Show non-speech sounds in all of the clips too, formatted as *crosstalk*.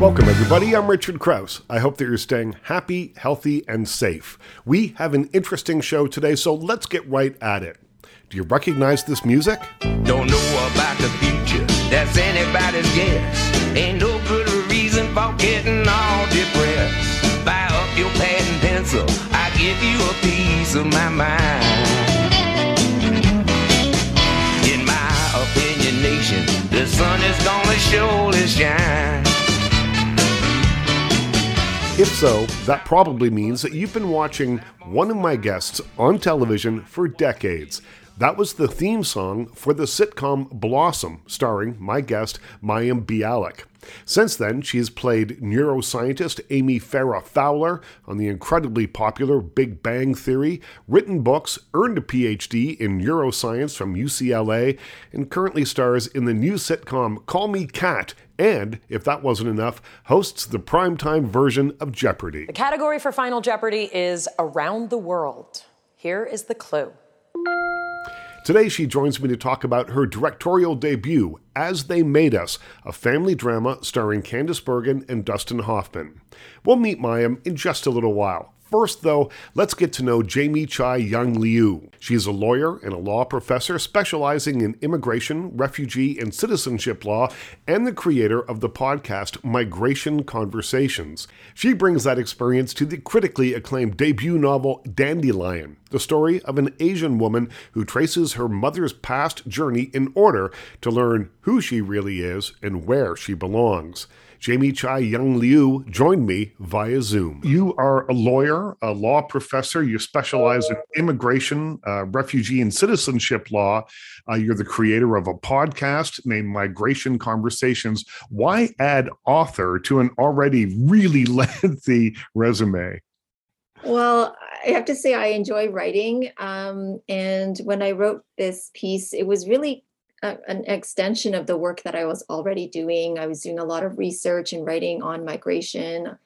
Welcome, everybody. I'm Richard Crouse. I hope that you're staying happy, healthy, and safe. We have an interesting show today, so let's get right at it. Do you recognize this music? Don't know about the future, that's anybody's guess. Ain't no good reason for getting all depressed. Buy up your pad and pencil, I give you a piece of my mind. In my opinion, nation, the sun is gonna surely shine. If so, that probably means that you've been watching one of my guests on television for decades. That was the theme song for the sitcom Blossom, starring my guest, Mayim Bialik. Since then, she has played neuroscientist Amy Farrah Fowler on the incredibly popular Big Bang Theory, written books, earned a PhD in neuroscience from UCLA, and currently stars in the new sitcom Call Me Kat and, if that wasn't enough, hosts the primetime version of Jeopardy! The category for Final Jeopardy is Around the World. Here is the clue. Today, she joins me to talk about her directorial debut, As They Made Us, a family drama starring Candice Bergen and Dustin Hoffman. We'll meet Mayim in just a little while. First, though, let's get to know Jamie Chai Yun Liew. She is a lawyer and a law professor specializing in immigration, refugee, and citizenship law, and the creator of the podcast Migration Conversations. She brings that experience to the critically acclaimed debut novel Dandelion, the story of an Asian woman who traces her mother's past journey in order to learn who she really is and where she belongs. Jamie Chai Yun Liew joined me via Zoom. You are a lawyer, a law professor. You specialize in immigration, uh, refugee, and citizenship law. Uh, you're the creator of a podcast named Migration Conversations. Why add author to an already really *laughs* lengthy resume? Well, I have to say I enjoy writing. Um, and when I wrote this piece, it was really a, an extension of the work that I was already doing. I was doing a lot of research and writing on migration,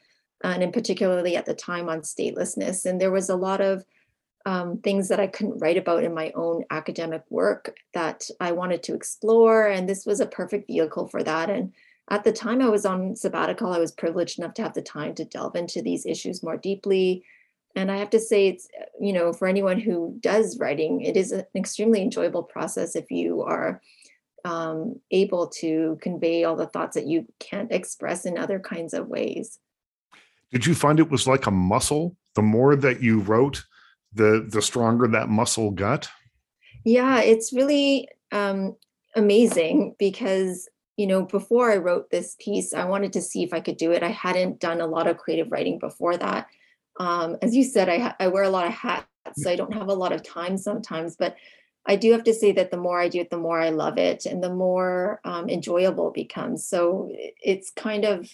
and in particularly at the time on statelessness. And there was a lot of um, things that I couldn't write about in my own academic work that I wanted to explore. And this was a perfect vehicle for that. And at the time I was on sabbatical, I was privileged enough to have the time to delve into these issues more deeply. And I have to say, it's, you know, for anyone who does writing, it is an extremely enjoyable process if you are um, able to convey all the thoughts that you can't express in other kinds of ways. Did you find it was like a muscle? The more that you wrote, the the stronger that muscle got. Yeah, it's really um, amazing because you know before I wrote this piece, I wanted to see if I could do it. I hadn't done a lot of creative writing before that. Um, as you said, I, I wear a lot of hats, so I don't have a lot of time sometimes. But I do have to say that the more I do it, the more I love it, and the more um, enjoyable it becomes. So it's kind of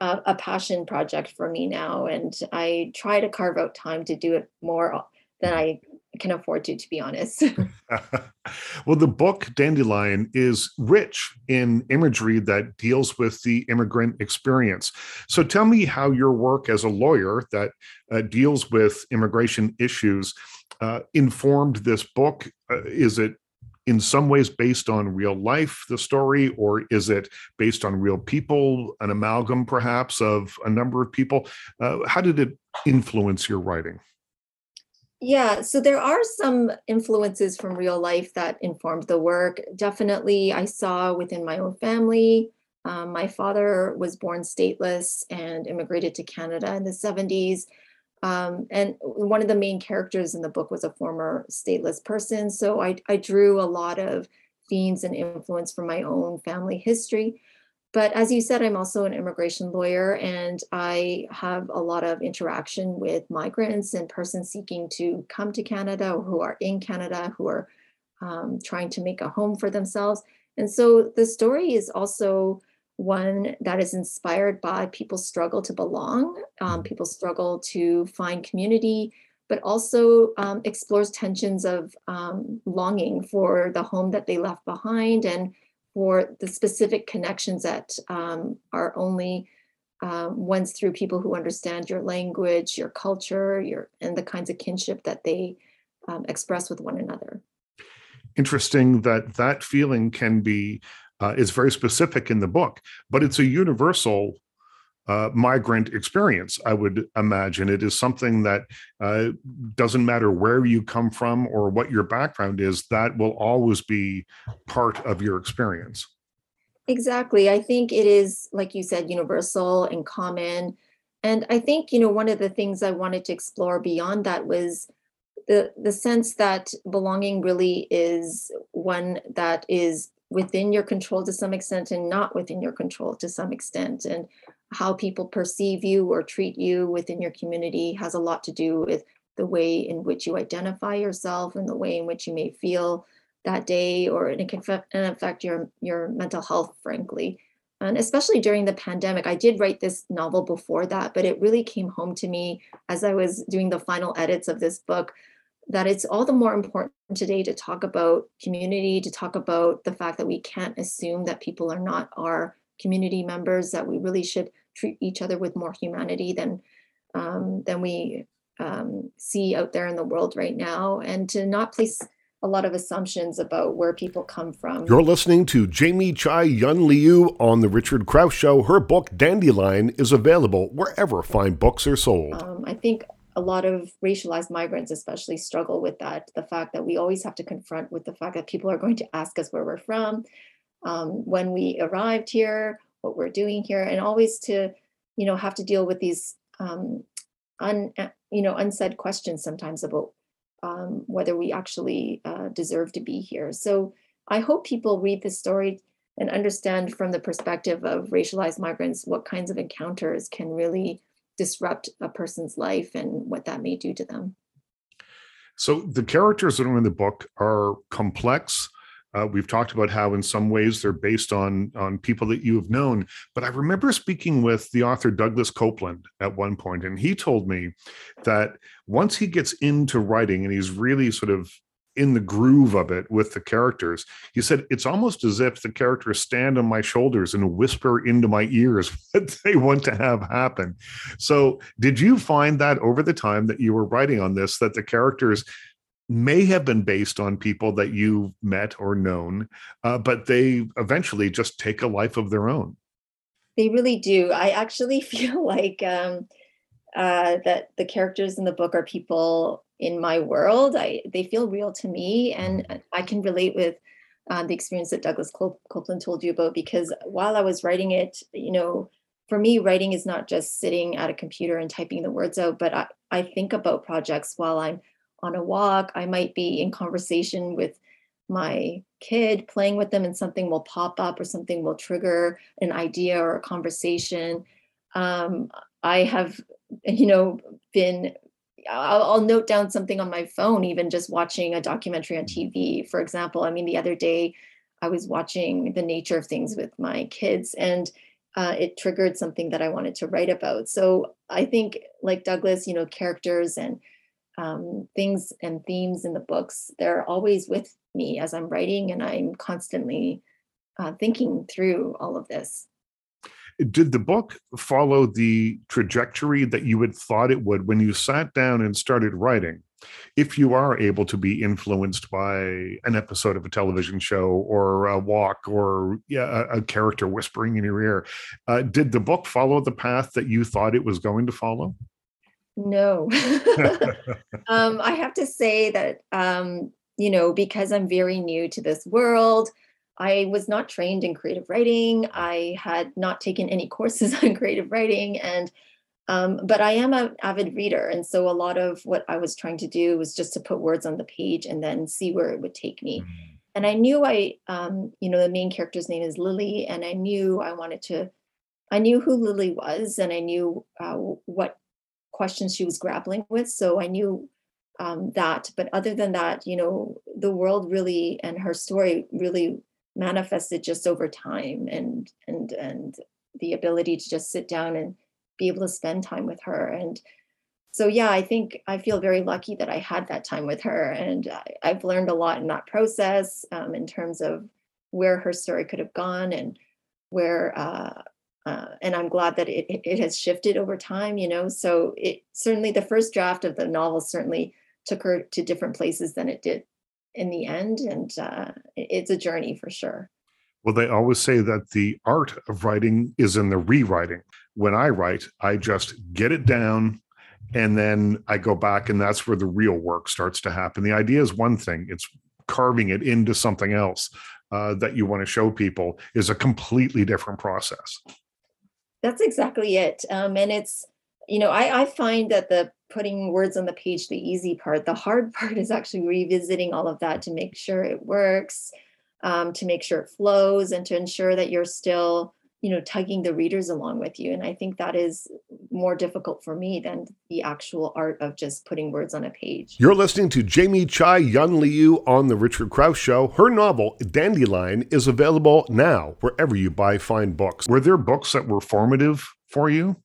a, a passion project for me now, and I try to carve out time to do it more than I can afford to, to be honest. *laughs* well, the book Dandelion is rich in imagery that deals with the immigrant experience. So tell me how your work as a lawyer that uh, deals with immigration issues uh, informed this book. Uh, is it in some ways based on real life, the story, or is it based on real people, an amalgam perhaps of a number of people? Uh, how did it influence your writing? Yeah, so there are some influences from real life that informed the work. Definitely, I saw within my own family. Um, my father was born stateless and immigrated to Canada in the 70s. Um, and one of the main characters in the book was a former stateless person. So I, I drew a lot of themes and influence from my own family history. But as you said, I'm also an immigration lawyer and I have a lot of interaction with migrants and persons seeking to come to Canada or who are in Canada, who are um, trying to make a home for themselves. And so the story is also one that is inspired by people's struggle to belong, um, people's struggle to find community, but also um, explores tensions of um, longing for the home that they left behind and for the specific connections that um, are only uh, ones through people who understand your language, your culture, your and the kinds of kinship that they um, express with one another. Interesting that that feeling can be uh, is very specific in the book, but it's a universal uh, migrant experience. I would imagine it is something that uh, doesn't matter where you come from or what your background is, that will always be part of your experience. Exactly. I think it is, like you said, universal and common. And I think, you know, one of the things I wanted to explore beyond that was the the sense that belonging really is one that is within your control to some extent and not within your control to some extent and how people perceive you or treat you within your community has a lot to do with the way in which you identify yourself and the way in which you may feel that day or it can affect your your mental health frankly. And especially during the pandemic i did write this novel before that but it really came home to me as i was doing the final edits of this book that it's all the more important today to talk about community to talk about the fact that we can't assume that people are not our community members that we really should treat each other with more humanity than um, than we um, see out there in the world right now, and to not place a lot of assumptions about where people come from. You're listening to Jamie Chai Yun Liew on the Richard Crouse Show. Her book Dandelion is available wherever fine books are sold. Um, I think a lot of racialized migrants especially struggle with that the fact that we always have to confront with the fact that people are going to ask us where we're from um, when we arrived here what we're doing here and always to you know have to deal with these um, un, you know unsaid questions sometimes about um, whether we actually uh, deserve to be here. So i hope people read this story and understand from the perspective of racialized migrants what kinds of encounters can really disrupt a person's life and what that may do to them. So the characters that are in the book are complex uh, we've talked about how, in some ways, they're based on on people that you have known. But I remember speaking with the author Douglas Coupland at one point, and he told me that once he gets into writing and he's really sort of in the groove of it with the characters, he said it's almost as if the characters stand on my shoulders and whisper into my ears *laughs* what they want to have happen. So, did you find that over the time that you were writing on this, that the characters may have been based on people that you've met or known, uh, but they eventually just take a life of their own. They really do. I actually *laughs* feel like um, uh, that the characters in the book are people in my world. I they feel real to me, and mm-hmm. I can relate with uh, the experience that Douglas Coupland told you about. Because while I was writing it, you know, for me, writing is not just sitting at a computer and typing the words out, but I, I think about projects while I'm on a walk. I might be in conversation with my kid, playing with them, and something will pop up or something will trigger an idea or a conversation. Um, I have, you know, been. I'll, I'll note down something on my phone, even just watching a documentary on TV. For example, I mean, the other day I was watching the nature of things with my kids, and uh, it triggered something that I wanted to write about. So I think, like Douglas, you know, characters and um, things and themes in the books, they're always with me as I'm writing, and I'm constantly uh, thinking through all of this. Did the book follow the trajectory that you had thought it would when you sat down and started writing? If you are able to be influenced by an episode of a television show or a walk or yeah, a, character whispering in your ear, uh, did the book follow the path that you thought it was going to follow? No. *laughs* um, I have to say that, um, you know, because I'm very new to this world, I was not trained in creative writing. I had not taken any *laughs* courses on creative writing. And, um, but I am an avid reader. And so a lot of what I was trying to do was just to put words on the page and then see where it would take me. Mm-hmm. And I knew I, um, you know, the main character's name is Lily, and I knew I wanted to I knew who Lily was and I knew uh, what questions she was grappling with. So I knew um, that. But other than that, you know, the world really and her story really manifested just over time and and and the ability to just sit down and be able to spend time with her and so yeah i think i feel very lucky that i had that time with her and I, have learned a lot in that process um, in terms of where her story could have gone and where uh, uh, and I'm glad that it, it has shifted over time, you know. So it certainly the first draft of the novel certainly took her to different places than it did in the end, and uh, it's a journey for sure. Well, they always say that the art of writing is in the rewriting. when I write, I just get it down and then I go back, and that's where the real work starts to happen. The idea is one thing, it's carving it into something else uh, that you want to show people is a completely different process. That's exactly it. Um, and it's, you know, I, I find that the putting words on the page, the easy part, the hard *laughs* part is actually revisiting all of that to make sure it works, um, to make sure it flows, and to ensure that you're still you know tugging the readers along with you and i think that is more difficult for me than the actual art of just putting words on a page. You're listening to jamie chai yun liew on the richard crouse show. Her novel dandelion is available now wherever you buy fine books. Were there books that were formative for you?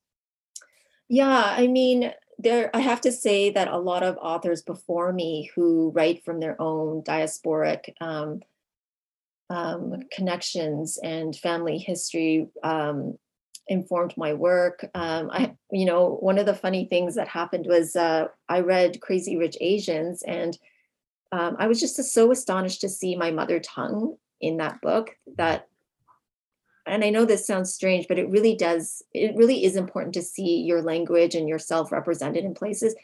Yeah i mean there i have to say that a lot of authors before me who write from their own diasporic um, um, connections and family history um, informed my work. Um, I, you know, one of the funny things that happened was uh, I read Crazy Rich Asians, and um, I was just so astonished to see my mother tongue in that book. That, and I know this sounds strange, but it really does. It really is important to see your language and yourself represented in places.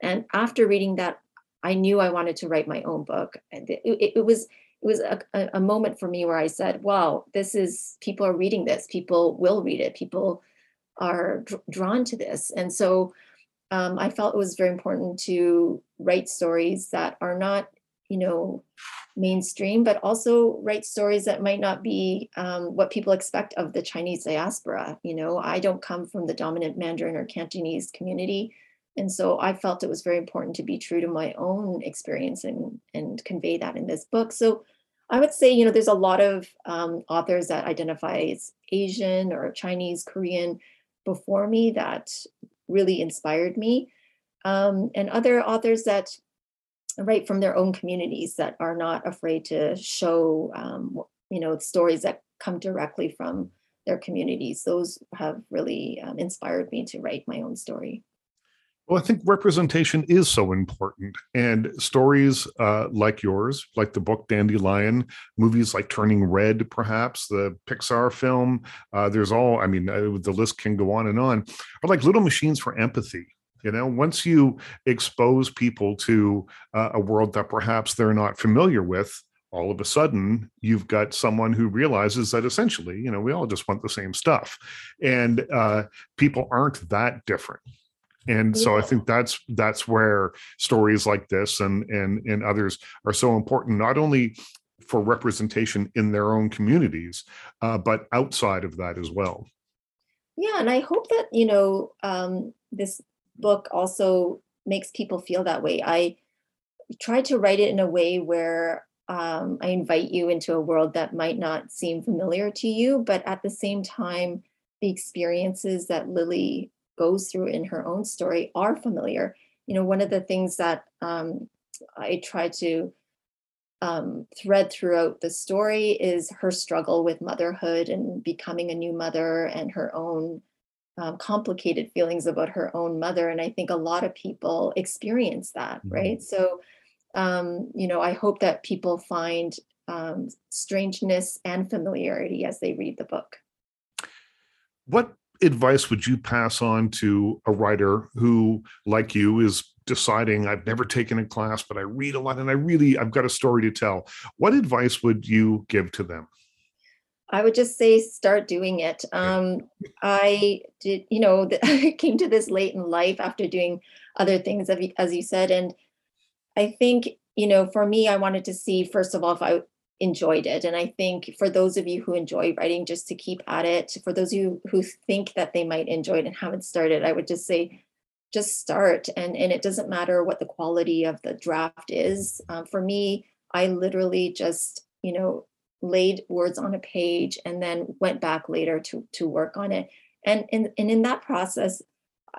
And after reading that, I knew I wanted to write my own book. It, it, it was it was a, a moment for me where I said, wow, this is, people are reading this, people will read it, people are dr- drawn to this. And so um, I felt it was very important to write stories that are not, you know, mainstream, but also write stories that might not be um, what people expect of the Chinese diaspora. You know, I don't come from the dominant Mandarin or Cantonese community. And so I felt it was very important to be true to my own experience and, and convey that in this book. So I would say, you know, there's a lot of um, authors that identify as Asian or Chinese, Korean before me that really inspired me. Um, and other authors that write from their own communities that are not afraid to show, um, you know, stories that come directly from their communities. Those have really um, inspired me to write my own story. Well, I think representation is so important. And stories uh, like yours, like the book Dandelion, movies like Turning Red, perhaps, the Pixar film, uh, there's all, I mean, uh, the list can go on and on, are like little machines for empathy. You know, once you expose people to uh, a world that perhaps they're not familiar with, all of a sudden you've got someone who realizes that essentially, you know, we all just want the same stuff. And uh, people aren't that different and so i think that's that's where stories like this and and and others are so important not only for representation in their own communities uh, but outside of that as well. Yeah and i hope that you know um, this book also makes people feel that way. I try to write it in a way where um, i invite you into a world that might not seem familiar to you but at the same time the experiences that lily goes through in her own story are familiar. You know, one of the things that um, I try to um, thread throughout the story is her struggle with motherhood and becoming a new mother and her own um, complicated feelings about her own mother. And I think a lot of people experience that, mm-hmm. right? So, um, you know, I hope that people find um, strangeness and familiarity as they read the book. What advice would you pass on to a writer who, like you, is deciding I've never taken a class, but I read a lot and I really I've got a story to tell? What advice would you give to them? I would just say start doing it. Um, I did, you know, *laughs* I came to this late in life after doing other things, as you said, and I think you know, for me, I wanted to see first of all if I enjoyed it. And I think for those of you who enjoy writing, just to keep at it, for those of you who think that they might enjoy it and haven't started, I would just say, just start. And, and it doesn't matter what the quality of the draft is. Um, for me, I literally just, you know, laid words on a page and then went back later to, to work on it. And, and, and in that process,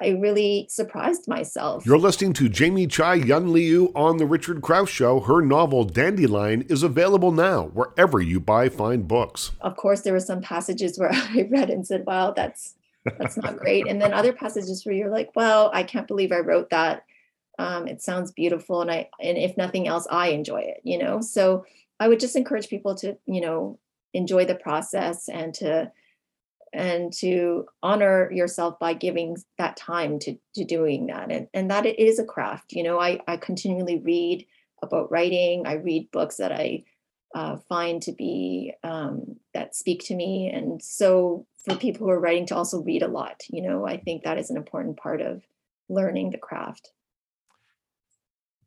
I really surprised myself. You're listening to Jamie Chai Yun Liew on The Richard Crouse Show. Her novel, Dandelion, is available now wherever you buy fine books. Of course, there were some passages where *laughs* I read and said, wow, that's that's not great. and then other passages where you're like, well, I can't believe I wrote that. Um, it sounds beautiful. And I and if nothing else, I enjoy it, you know. So I would just encourage people to, you know, enjoy the process and to and to honor yourself by giving that time to, to doing that. And, and that it is a craft you know I, I continually read about writing. I read books that i uh, find to be um, that speak to me. And so for people who are writing to also read a lot you know i think that is an important part of learning the craft.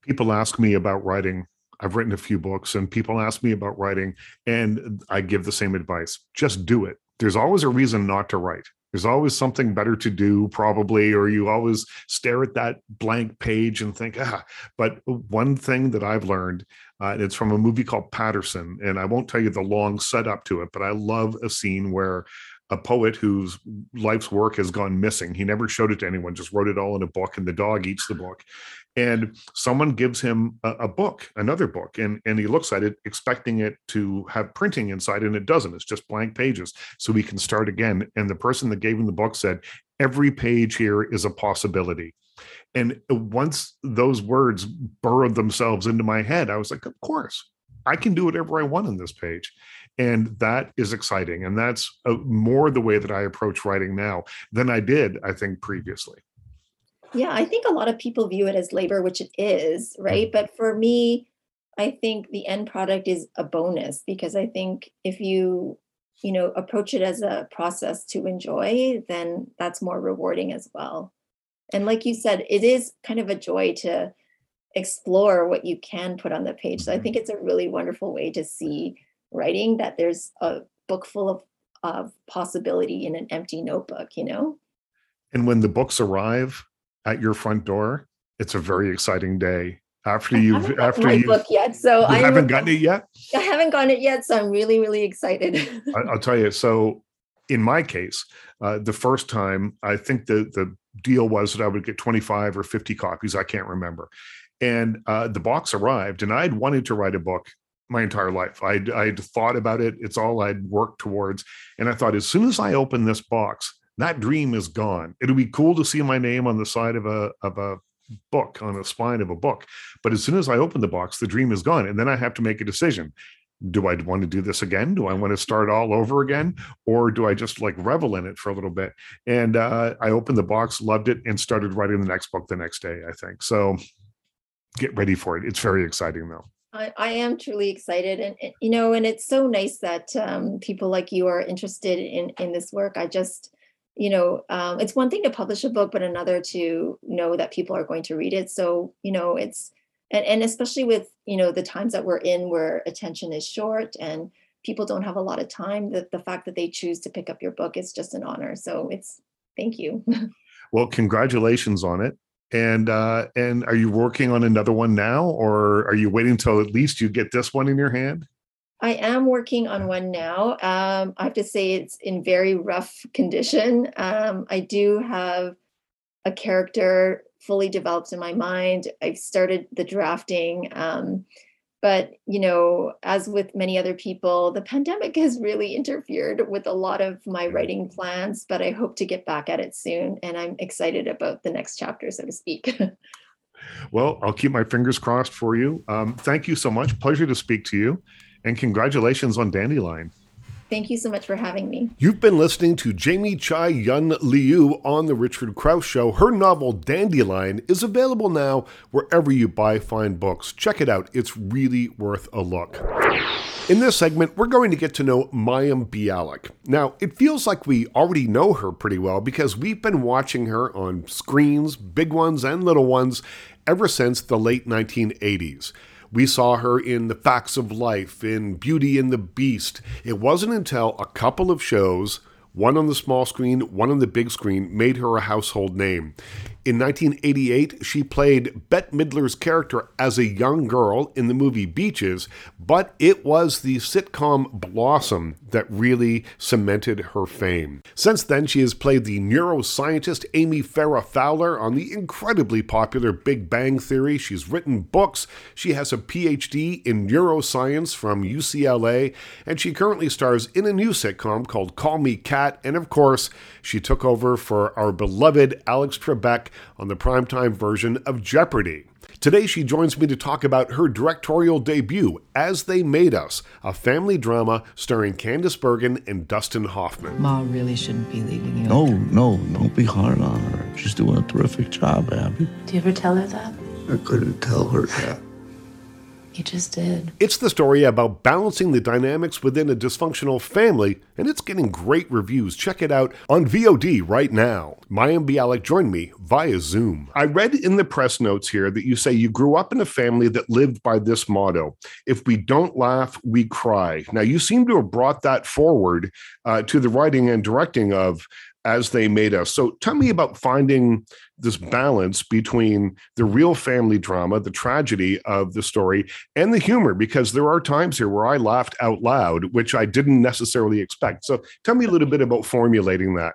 People ask me about writing. I've written a few books and people ask me about writing and I give the same advice. Just do it. There's always a reason not to write. There's always something better to do, probably, or you always stare at that blank page and think, ah. But one thing that I've learned, uh, it's from a movie called Paterson, and I won't tell you the long setup to it, but I love a scene where a poet whose life's work has gone missing. He never showed it to anyone, just wrote it all in a book, and the dog eats the book. And someone gives him a, a, book, another book, and, and he looks at it expecting it to have printing inside, and it doesn't. It's just blank pages. So he can start again. And the person that gave him the book said, Every page here is a possibility. And once those words burrowed themselves into my head, I was like, Of course, I can do whatever I want on this page and that is exciting and that's a, more the way that i approach writing now than i did i think previously yeah i think a lot of people view it as labor which it is right mm-hmm. but for me i think the end product is a bonus because i think if you you know approach it as a process to enjoy then that's more rewarding as well and like you said it is kind of a joy to explore what you can put on the page so i mm-hmm. think it's a really wonderful way to see writing that there's a book full of of possibility in an empty notebook you know and when the books arrive at your front door it's a very exciting day after you've after you book yet so i haven't gotten it yet i haven't gotten it yet so i'm really really excited *laughs* I, will tell you so in my case uh, the first time i think the the deal was that i would get 25 or 50 copies i can't remember and uh, the box arrived and i'd wanted to write a book my entire life. I'd, I'd thought about it. It's all I'd worked towards. And I thought, as soon as I open this box, that dream is gone. It'll be cool to see my name on the side of a, of a book, on the spine of a book. But as soon as I open the box, the dream is gone. And then I have to make a decision. Do I want to do this again? Do I want to start all over again? Or do I just like revel in it for a little bit? And uh, I opened the box, loved it, and started writing the next book the next day, I think. So get ready for it. It's very exciting though. I, I am truly excited, and, and, you know, and it's so nice that um, people like you are interested in in this work. I just, you know, um, it's one thing to publish a book, but another to know that people are going to read it. So, you know, it's and and especially with you know the times that we're in, where attention is short and people don't have a lot of time. That the fact that they choose to pick up your book is just an honor. So it's thank you. *laughs* well, congratulations on it. And uh, and are you working on another one now, or are you waiting until at least you get this one in your hand? I am working on one now. Um, I have to say it's in very rough condition. Um, I do have a character fully developed in my mind. I've started the drafting. Um, but you know as with many other people the pandemic has really interfered with a lot of my writing plans but i hope to get back at it soon and i'm excited about the next chapter so to speak *laughs* well i'll keep my fingers crossed for you um, thank you so much pleasure to speak to you and congratulations on dandelion Thank you so much for having me. You've been listening to Jamie Chai Yun Liew on The Richard Crouse Show. Her novel Dandelion is available now wherever you buy fine books. Check it out, it's really worth a look. In this segment, we're going to get to know Mayim Bialik. Now, it feels like we already know her pretty well because we've been watching her on screens, big ones and little ones, ever since the late 1980s. We saw her in The Facts of Life, in Beauty and the Beast. It wasn't until a couple of shows, one on the small screen, one on the big screen, made her a household name. In 1988, she played Bette Midler's character as a young girl in the movie Beaches, but it was the sitcom Blossom that really cemented her fame. Since then, she has played the neuroscientist Amy Farrah Fowler on the incredibly popular Big Bang Theory. She's written books. She has a PhD in neuroscience from UCLA, and she currently stars in a new sitcom called Call Me Kat. And of course, she took over for our beloved Alex Trebek on the primetime version of Jeopardy! Today, she joins me to talk about her directorial debut, As They Made Us, a family drama starring Candice Bergen and Dustin Hoffman. Ma really shouldn't be leaving you. No, no, don't be hard on her. She's doing a terrific job, Abby. Do you ever tell her that? I couldn't tell her that. You just did. It's the story about balancing the dynamics within a dysfunctional family, and it's getting great reviews. Check it out on VOD right now. Mayim Bialik joined me via Zoom. I read in the press notes here that you say you grew up in a family that lived by this motto if we don't laugh, we cry. Now, you seem to have brought that forward uh, to the writing and directing of as they made us. So tell me about finding this balance between the real family drama, the tragedy of the story, and the humor, because there are times here where I laughed out loud, which I didn't necessarily expect. So tell me a little bit about formulating that.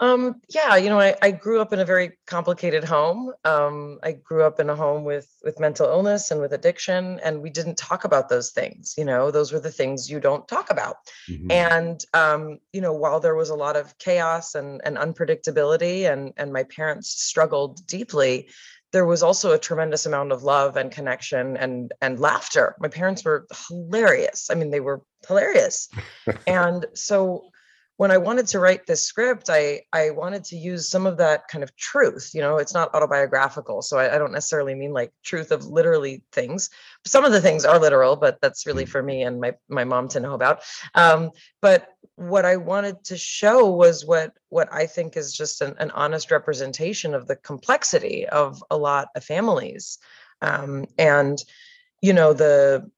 Um, yeah, you know, I, I grew up in a very complicated home. Um, I grew up in a home with with mental illness and with addiction, and we didn't talk about those things. You know, those were the things you don't talk about. Mm-hmm. And um, you know, while there was a lot of chaos and and unpredictability, and and my parents struggled deeply, there was also a tremendous amount of love and connection and and laughter. My parents were hilarious. I mean, they were hilarious, *laughs* and so when I wanted to write this script, I I wanted to use some of that kind of truth. You know, it's not autobiographical, so I, I don't necessarily mean like truth of literally things. Some of the things are literal, but that's really mm. for me and my my mom to know about. Um, but what I wanted to show was what what I think is just an, an honest representation of the complexity of a lot of families, um, and you know the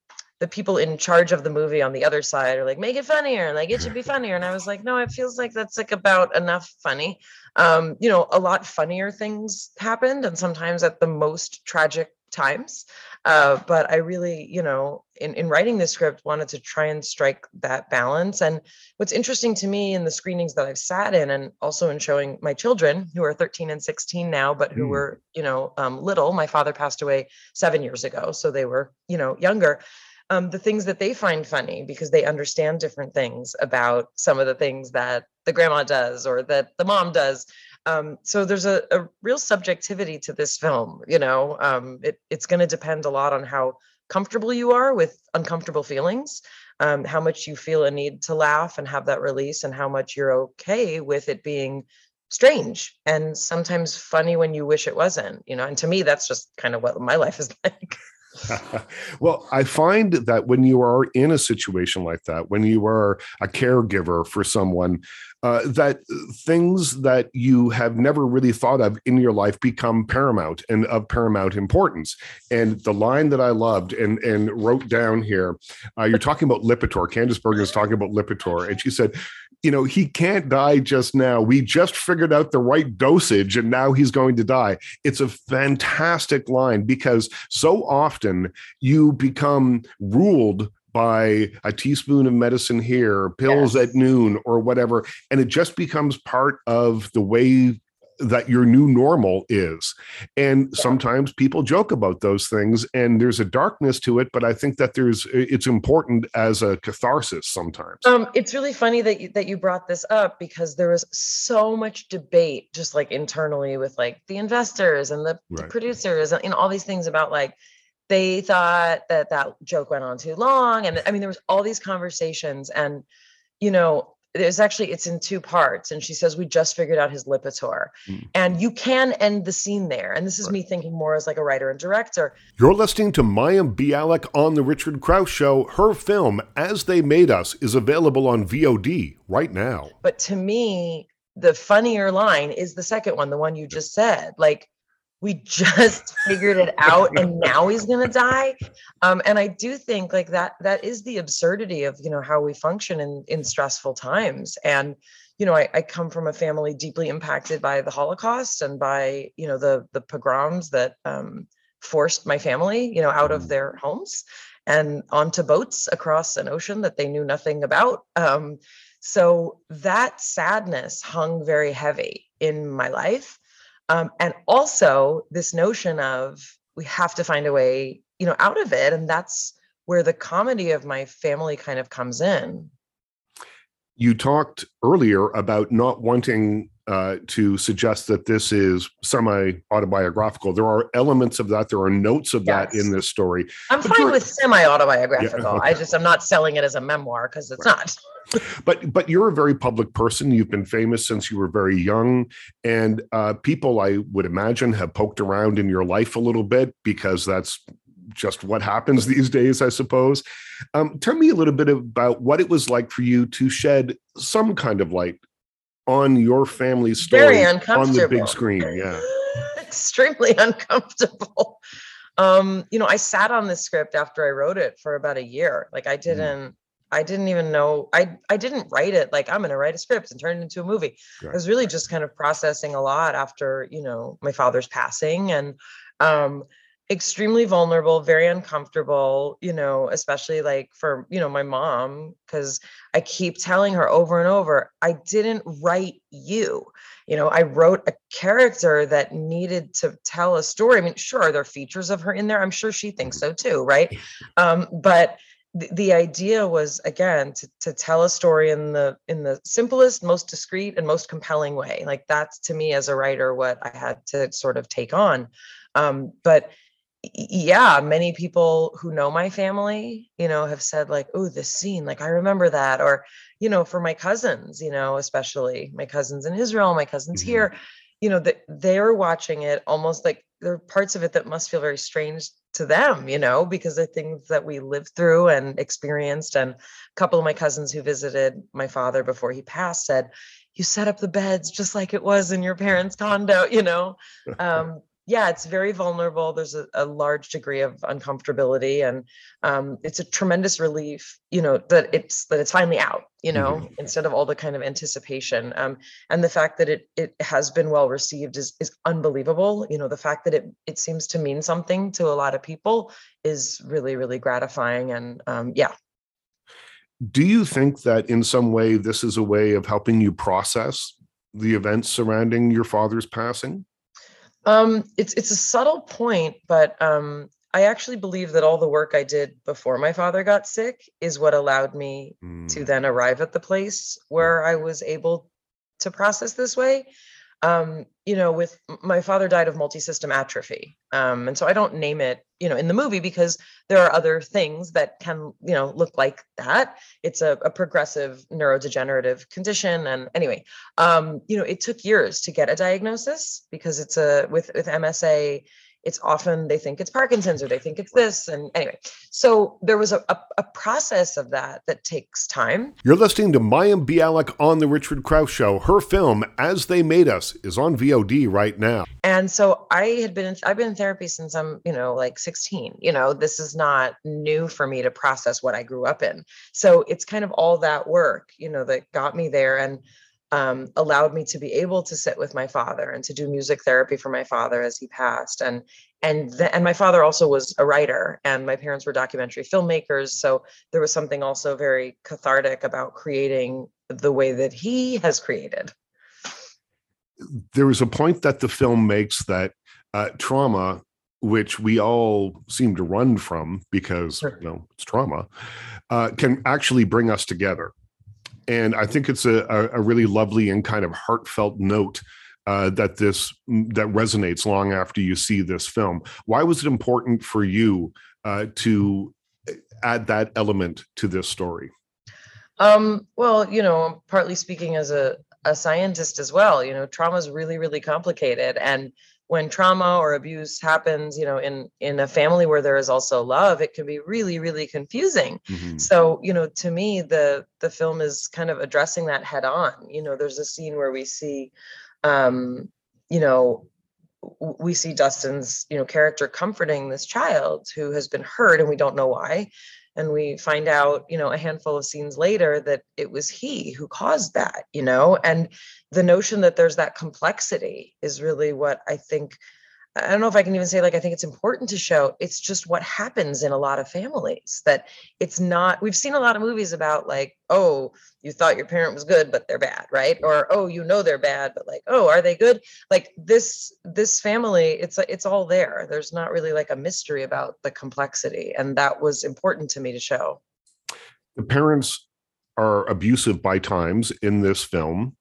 the people in charge of the movie on the other side are like make it funnier like it should be funnier. And i was like no it feels like that's like about enough funny. Um you know a lot funnier things happened and sometimes at the most tragic times. Uh but i really you know in in writing this script wanted to try and strike that balance. And what's interesting to me in the screenings that i've sat in and also in showing my children who are 13 and 16 now but who mm. were you know um, little my father passed away seven years ago so they were you know younger um, the things that they find funny because they understand different things about some of the things that the grandma does or that the mom does. Um, so there's a, a, real subjectivity to this film. You know, um, it, it's going to depend a lot on how comfortable you are with uncomfortable feelings, um, how much you feel a need to laugh and have that release, and how much you're okay with it being strange and sometimes funny when you wish it wasn't. You know, and to me, that's just kind of what my life is *laughs* like. *laughs* well, I find that when you are in a situation like that, when you are a caregiver for someone, uh, that things that you have never really thought of in your life become paramount and of paramount importance. And the line that I loved and and wrote down here, uh, you're talking about Lipitor. Candice Bergen is talking about Lipitor, and she said, you know, he can't die just now. We just figured out the right dosage and now he's going to die. It's a fantastic line because so often you become ruled by a teaspoon of medicine here, pills yes. at noon, or whatever. And it just becomes part of the way that your new normal is. And yeah. sometimes people joke about those things and there's a darkness to it, but I think that there's it's important as a catharsis sometimes. Um, it's really funny that you, that you brought this up because there was so much debate just like internally with like the investors and the, right. the producers and you know, all these things about like they thought that that joke went on too long and I mean there was all these conversations and you know there's actually it's in two parts and she says we just figured out his lipitor. Mm. and you can end the scene there and this is right. me thinking more as like a writer and director. You're listening to mayim bialik on the richard crouse show. Her film as they made us is available on vod right now. But to me the funnier line is the second one the one you just said. Like we just *laughs* figured it out and now he's going to die. Um, and i do think like that that is the absurdity of you know how we function in in stressful times. And you know I, I come from a family deeply impacted by the holocaust and by you know the the pogroms that um, forced my family you know out of mm. their homes and onto boats across an ocean that they knew nothing about. Um, so that sadness hung very heavy in my life um, and also this notion of we have to find a way you know out of it and that's where the comedy of my family kind of comes in. You talked earlier about not wanting uh, to suggest that this is semi autobiographical. There are elements of that. There are notes of that in this story. I'm But fine with semi-autobiographical. I okay. just I'm not selling it as a memoir because it's not. *laughs* But but you're a very public person. You've been famous since you were very young, and uh, people I would imagine have poked around in your life a little bit because that's just what happens *laughs* these days, I suppose. Um, tell me a little bit about what it was like for you to shed some kind of light on your family's story on the big screen. Yeah. *laughs* Extremely uncomfortable. Um, you know, I sat on this script after I wrote it for about a year. Like I didn't I didn't even know I I didn't write it like I'm to write a script and turn it into a movie. I was really just kind of processing a lot after, you know, my father's passing and um extremely vulnerable, very uncomfortable, you know, especially like for, you know, my mom cuz I keep telling her over and over, I didn't write you. You know, I wrote a character that needed to tell a story. I mean, sure, there are features of her in there. I'm sure she thinks so too, right? Um, but the, the idea was again to, to tell a story in the in the simplest, most discreet, and most compelling way. Like that's to me as a writer what I had to sort of take on. Um, but yeah, many people who know my family, you know, have said like, "Oh, this scene, like I remember that," or you know, for my cousins, you know, especially my cousins in Israel, my cousins Mhm. here, you know, that they're watching it almost like there are parts of it that must feel very strange to them, you know, because they're things that we lived through and experienced. And a couple of my cousins who visited my father before he passed said, You set up the beds just like it was in your parents' condo, you know. *laughs* Um, yeah, it's very vulnerable. There's a, a large degree of uncomfortability, and um, it's a tremendous relief, you know, that it's that it's finally out, you know, instead of all the kind of anticipation. Um, and the fact that it it has been well received is is unbelievable. You know, the fact that it it seems to mean something to a lot of people is really really gratifying. And um, yeah, Do you think that in some way this is a way of helping you process the events surrounding your father's passing? Um, it's it's a subtle point, but um, I actually believe that all the work I did before my father got sick is what allowed me to Mm, then arrive at the place where I was able to process this way. Um, you know, with my father died of multi-system atrophy. Um, and so I don't name it, you know, in the movie because there are other things that can, you know, look like that. It's a, a progressive neurodegenerative condition. And anyway, um, you know, it took years to get a diagnosis because it's a with with MSA, it's often they think it's Parkinson's or they think it's this. And anyway, so there was a, a, a process of that that takes time. You're listening to Mayim Bialik on The Richard Crouse Show. Her film, As They Made Us, is on VOD right now. And so I had been I've been in therapy since I'm, you know, like 16. You know, this is not new for me to process what I grew up in. So it's kind of all that work, you know, that got me there and um, allowed me to be able to sit with my father and to do music therapy for my father as he passed. And and th- and my father also was a writer, and my parents were documentary filmmakers. So there was something also very cathartic about creating the way that he has created. there was a point that the film makes that uh, trauma, which we all seem to run from because, you know, it's trauma, uh, can actually bring us together. And I think it's a, a, really lovely and kind of heartfelt note uh, that this that resonates long after you see this film. Why was it important for you uh, to add that element to this story? Um, well, you know, partly speaking as a, a scientist as well, you know, trauma is really, really complicated. And when trauma or abuse happens, you know, in in a family where there is also love, it can be really, really confusing. Mhm. So, you know, to me, the the film is kind of addressing that head on. You know, there's a scene where we see um, you know, we see Dustin's, you know, character comforting this child who has been hurt and we don't know why. And we find out, you know, a handful of scenes later that it was he who caused that, you know, and the notion that there's that complexity is really what I think. I don't know if I can even say like I think it's important to show it's just what happens in a lot of families that it's not we've seen a lot of movies about like oh you thought your parent was good but they're bad right? Or oh you know they're bad but like oh are they good? Like this this family it's it's all there. There's not really like a mystery about the complexity and that was important to me to show. The parents are abusive by times in this film,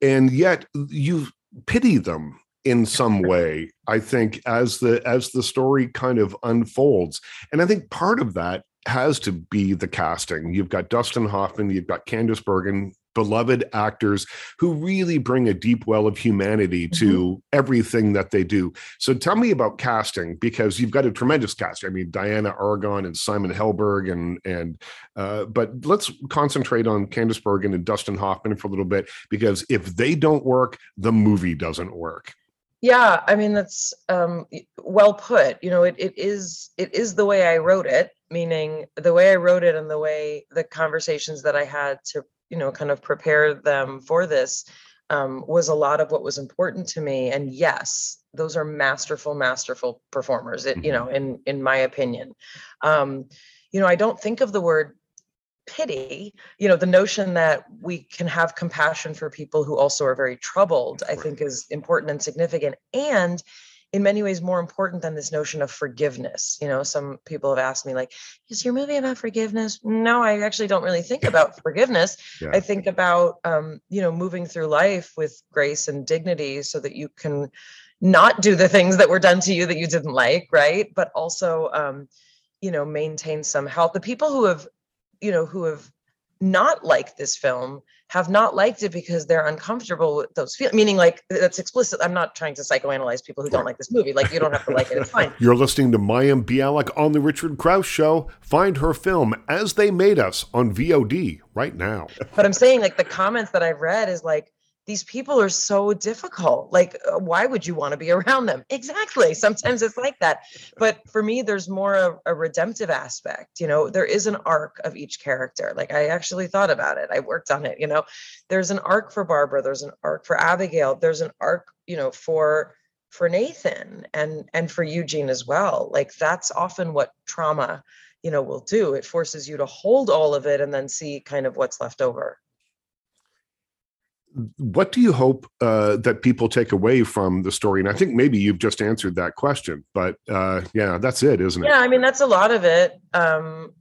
and yet you pity them in some way i think as the as the story kind of unfolds and i think part of that has to be the casting you've got dustin hoffman you've got candice bergen beloved actors who really bring a deep well of humanity to mm-hmm. everything that they do. So tell me about casting because you've got a tremendous cast. I mean, Dianna Agron and Simon Helberg and and uh, but let's concentrate on Candice Bergen and Dustin Hoffman for a little bit because if they don't work, the movie doesn't work. Yeah, I mean that's um, well put. You know, it it is it is the way I wrote it, meaning the way I wrote it and the way the conversations that I had to you know kind of prepare them for this um, was a lot of what was important to me and yes those are masterful masterful performers it, you know mm-hmm. in in my opinion um, you know i don't think of the word pity you know the notion that we can have compassion for people who also are very troubled i think is important and significant and in many ways more important than this notion of forgiveness. You know, some people have asked me, like, is your movie about forgiveness? No, I actually don't really think *laughs* about forgiveness. Yeah. I think about, um, you know, moving through life with grace and dignity so that you can not do the things that were done to you that you didn't like, right? But also, um, you know, maintain some health. The people who have, you know, who have not liked this film have not liked it because they're uncomfortable with those feelings. Meaning, like that's explicit. I'm not trying to psychoanalyze people who don't like this movie. Like you don't have to like it. It's fine. You're listening to Mayim Bialik on the Richard Crouse Show. Find her film "As They Made Us" on VOD right now. but I'm saying, like the comments that I've read is like these people are so difficult. Like, uh, why would you want to be *laughs* around them? Exactly. Sometimes it's like that. But for me, there's more a, a, redemptive aspect. You know, there is an arc of each character. Like, I actually thought about it, I worked on it. You know, there's an arc for Barbara, there's an arc for Abigail, there's an arc, you know, for for Nathan and and for Eugene as well. Like that's often what trauma, you know, will do. It forces you to hold all of it and then see kind of what's left over what do you hope uh, that people take away from the story? And I think maybe you've just answered that question, but uh, yeah, that's it, isn't it? Yeah, I mean that's a lot of it. Um,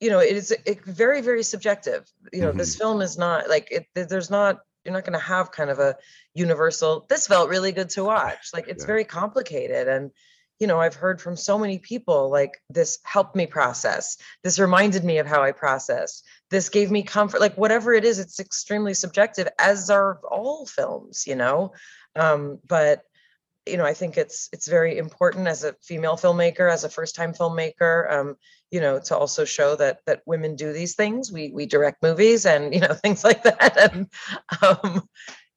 you know, it is it, very, very subjective. You know, mm-hmm. this film is not like it. There's not you're not going to have kind of a universal. This felt really good to watch. Like it's yeah. very complicated and you know i've heard from so many people like this helped me process. This reminded me of how i process. This gave me comfort like whatever it is it's extremely subjective as are all films you know? Um, but you know i think it's it's very important as a female filmmaker as a first time filmmaker um, you know to also show that that women do these things. We we direct movies and *laughs* you know things like that. And um,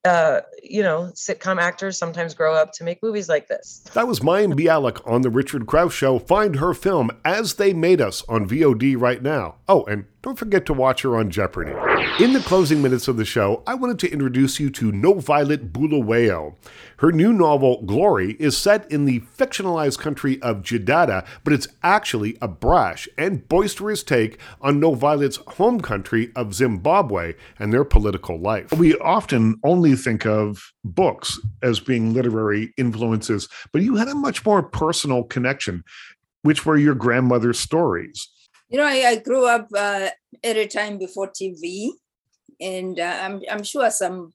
uh, you know, sitcom actors sometimes grow up to make movies like this. That was Mayim Bialik on The Richard Crouse Show. Find her film As They Made Us on VOD right now. Oh, and don't forget to watch her on Jeopardy! In the closing minutes of the show, I wanted to introduce you to No Violet Bulawayo. Her new novel, Glory, is set in the fictionalized country of Jidada, but it's actually a brash and boisterous take on No Violet's home country of Zimbabwe and their political life. We often only think of books as being literary influences, but you had a much more personal connection, which were your grandmother's stories. You know, I, I grew up uh, at a time before TV, and uh, I'm, I'm sure some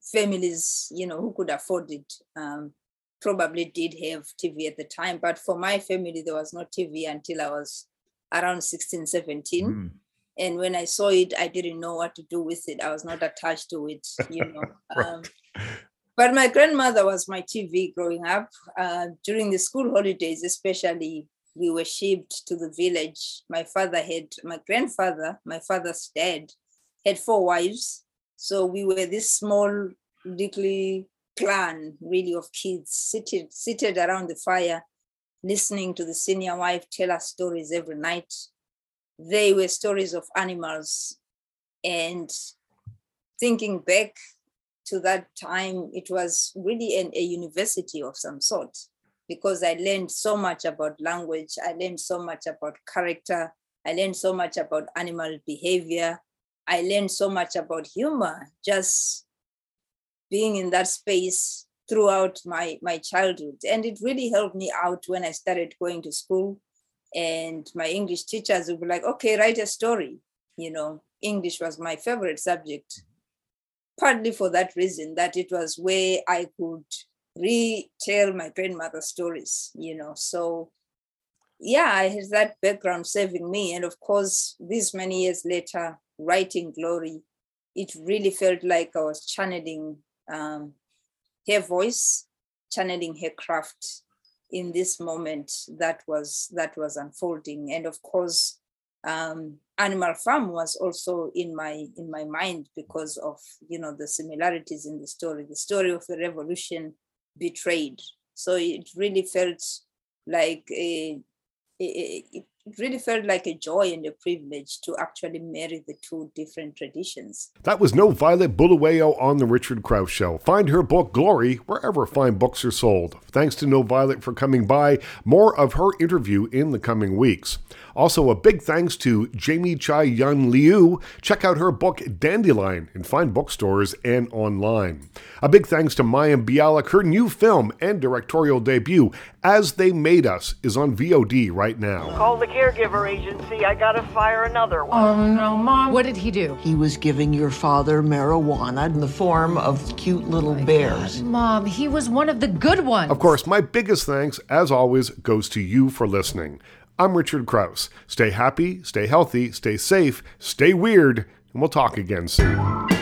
families, you know, who could afford it um, probably did have TV at the time. But for my family, there was no TV until I was around 16, 17. Mm. And when I saw it, I didn't know what to do with it. I was not attached to it, you know. *laughs* right. um, but my grandmother was my TV growing up. Uh, during the school holidays, especially, we were shipped to the village. My father had, my grandfather, my father's dad, had four wives. So we were this small little clan, really, of kids seated, seated around the fire, listening to the senior wife tell us stories every night. They were stories of animals. And thinking back to that time, it was really an, a university of some sort because I learned so much about language, I learned so much about character, I learned so much about animal behavior, I learned so much about humor just being in that space throughout my, my childhood. And it really helped me out when I started going to school. And my English teachers would be like, okay, write a story, you know. English was my favorite subject, partly for that reason that it was where I could retell my grandmother's stories, you know. So, yeah, I had that background saving me. And of course, these many years later, writing Glory, it really felt like I was channeling um, her voice, channeling her craft in this moment that was that was unfolding. And of course, um, Animal Farm was also in my in my mind because of you know the similarities in the story, the story of the revolution betrayed. So it really felt like a, a, really felt like a joy and a privilege to actually marry the two different traditions. That was no Violet Bulawayo on the Richard Crouse Show. Find her book Glory wherever fine books are sold. Thanks to No Violet for coming by. More of her interview in the coming weeks. Also, a big thanks to Jamie Chai Yun Liew. Check out her book Dandelion in fine bookstores and online. A big thanks to Mayim Bialik. Her new film and directorial debut, As They Made Us, is on VOD right now. Call the caregiver agency. I gotta fire another one. Oh no, Mom. What did he do? He was giving your father marijuana in the form of cute little bears. Mom, he was one of the good ones. Of course, my biggest thanks, as always, goes to you for listening. I'm Richard Crouse. Stay happy, stay healthy, stay safe, stay weird, and we'll talk again soon.